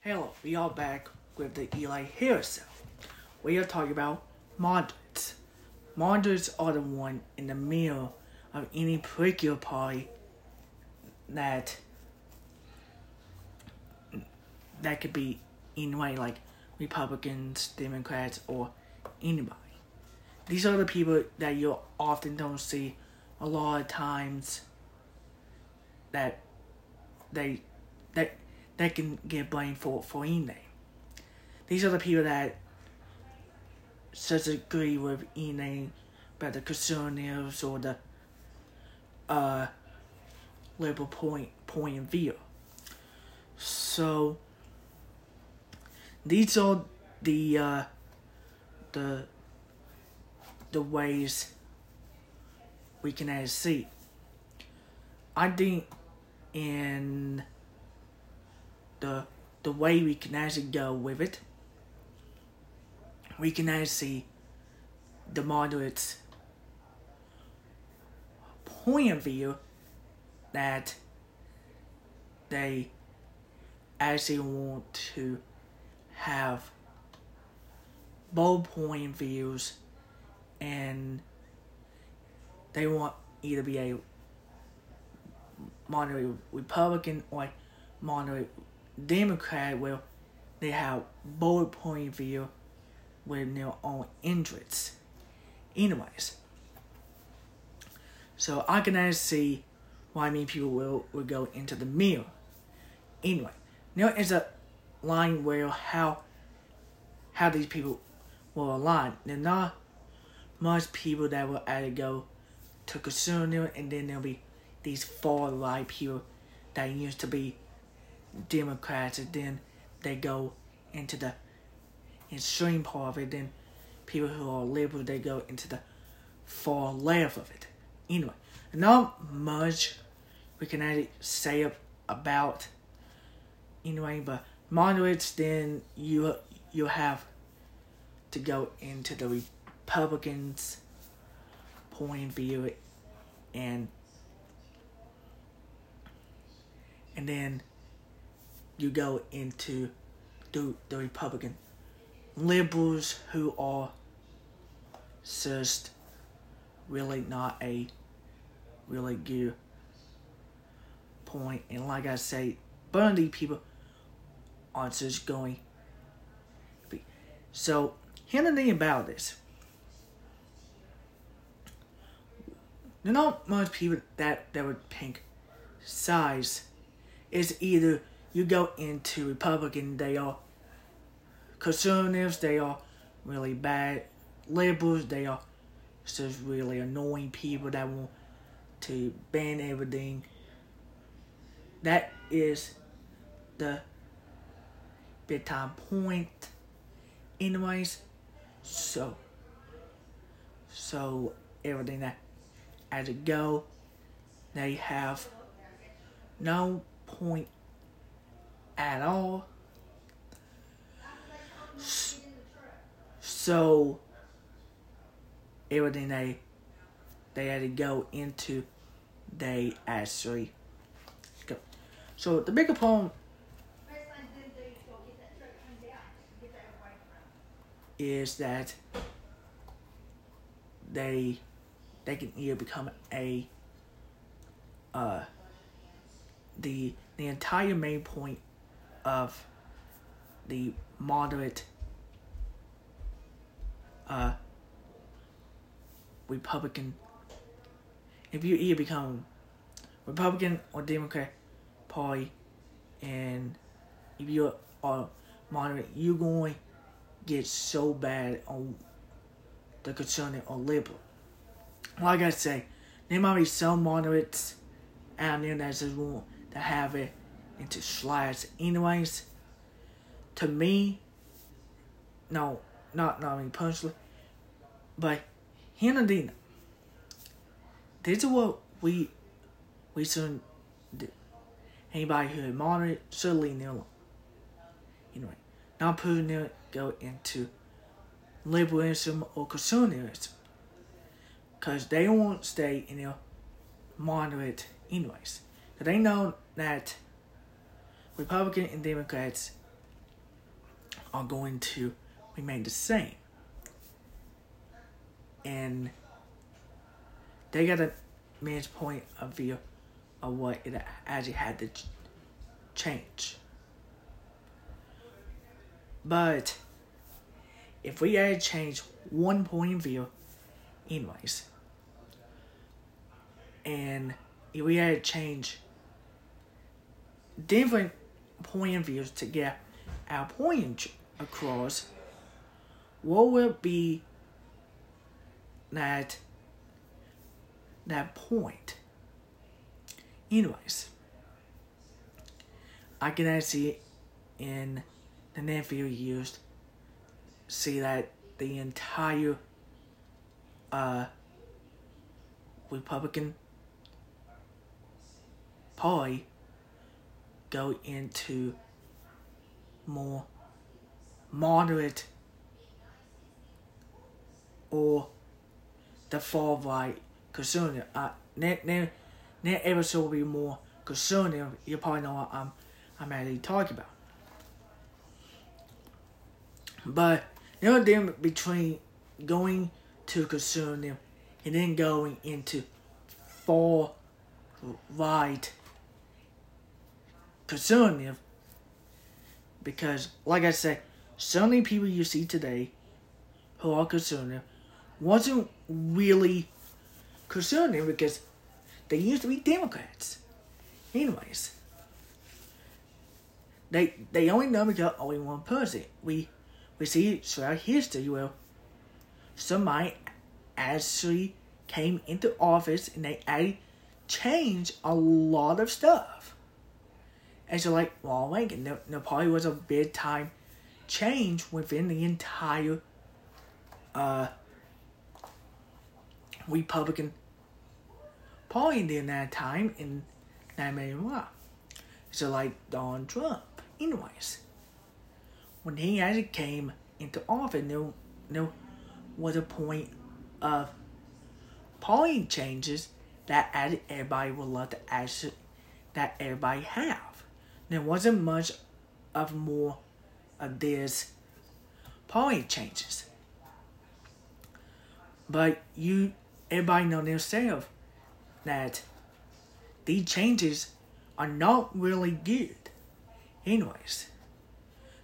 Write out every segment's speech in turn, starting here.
Hello, we are back with the Eli Harris Show. We are talking about moderates. Moderates are the one in the middle of any political party that that could be anyway like Republicans, Democrats, or anybody. These are the people that you often don't see a lot of times that they that that can get blamed for for anything. These are the people that such agree with anything about the conservatives or the uh liberal point point of view. So these are the uh the the ways we can see. I think in the the way we can actually go with it, we can actually see the moderates point of view that they actually want to have both point views and they want either be a moderate Republican or moderate Democrat where they have both point view with their own interests. Anyways, so I can see why many people will, will go into the middle. Anyway, now there is a line where how how these people will align. There are not much people that will either go to conservative and then there'll be these far right people that used to be Democrats and then they go into the extreme part of it. Then people who are liberal they go into the far left of it. Anyway, not much we can actually say about anyway, but moderates then you you have to go into the Republicans' point of view and and then you go into the, the Republican liberals who are just really not a really good point. And like I say, Bundy people are just going. So, here's the thing about this. Not much people that, that would pick size. It's either you go into Republican, they are conservatives, they are really bad liberals, they are just really annoying people that want to ban everything. That is the big time point. Anyways, so so everything that as it go, they have no point at all. So everything they they had to go into, they actually go. So the bigger problem is that they they can either become a uh the the entire main point of the moderate uh, Republican. If you either become Republican or Democrat Party, and if you are moderate, you're going to get so bad on the conservative or liberal. Like I say, there might be some moderates out there that just want to have it into slides anyways. To me, no, not not me personally, but Hannah This is what we we should do. Anybody who should leave them alone. Anyway, not putting them go into liberalism or conservatism. Cause they won't stay in their moderate anyways. They know that Republican and Democrats are going to remain the same. And they got a man's point of view of what it actually had to ch- change. But if we had changed one point of view, anyways, and if we had changed different point of views to get our point across, what would be that that point? Anyways, I can see in the nephew used see that the entire uh, Republican Party go into more moderate or the far right conservative. Uh, next, next, next episode will be more conservative. You probably know what I'm, I'm actually talking about. But there are difference between going to conservative and then going into far right conservative because, like I said, so many people you see today who are conservative wasn't really conservative because they used to be Democrats. Anyways, they they only know because only one person. We we see throughout history where somebody actually came into office and they actually changed a lot of stuff. And so, like Ronald Reagan, there, there probably was a big time change within the entire uh, Republican Party during that time in that made So, like Donald Trump, anyways, when he actually came into office, there, there was a point of party changes that everybody would love to actually that everybody have there wasn't much of more of this point changes. But you everybody know themselves that these changes are not really good. Anyways.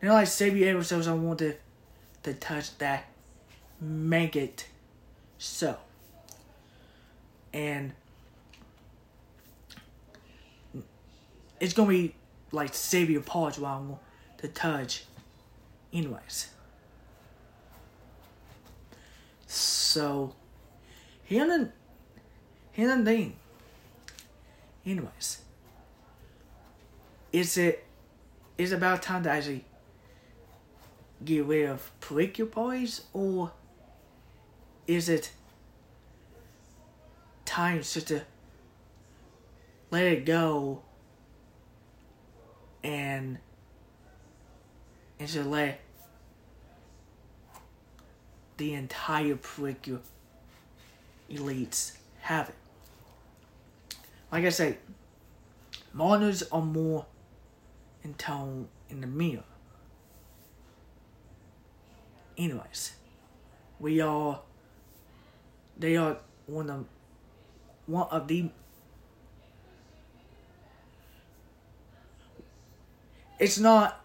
You know like Savior episodes I want to, to touch that make it so. And it's gonna be like save your parts while to touch. Anyways. So here's the here's the thing. Anyways. Is it is about time to actually get rid of political parties or is it time just to let it go and and let the entire political elites have it. Like I say, models are more in tone in the mirror. Anyways, we are they are one of one of the it's not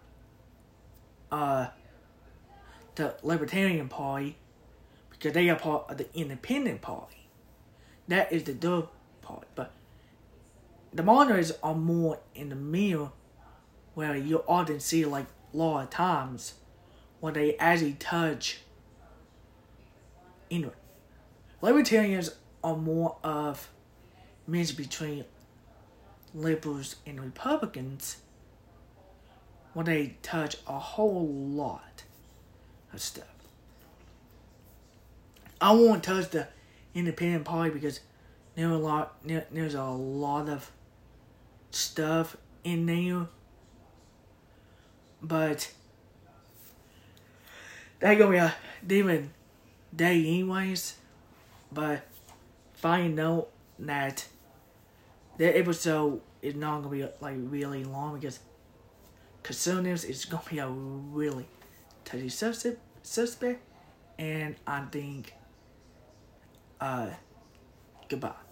uh, the Libertarian Party because they are part of the Independent Party. That is the dub part. But the monitors are more in the middle where you often see like a lot of times when they actually touch anyway. Libertarians are more of mix between liberals and Republicans when they touch a whole lot of stuff. I won't touch the independent party because there's a lot there's a lot of stuff in there. But that gonna be a different day anyways. But find out that that episode is not gonna be like really long because conservatives is gonna be a really touchy suspect, and I think uh, goodbye.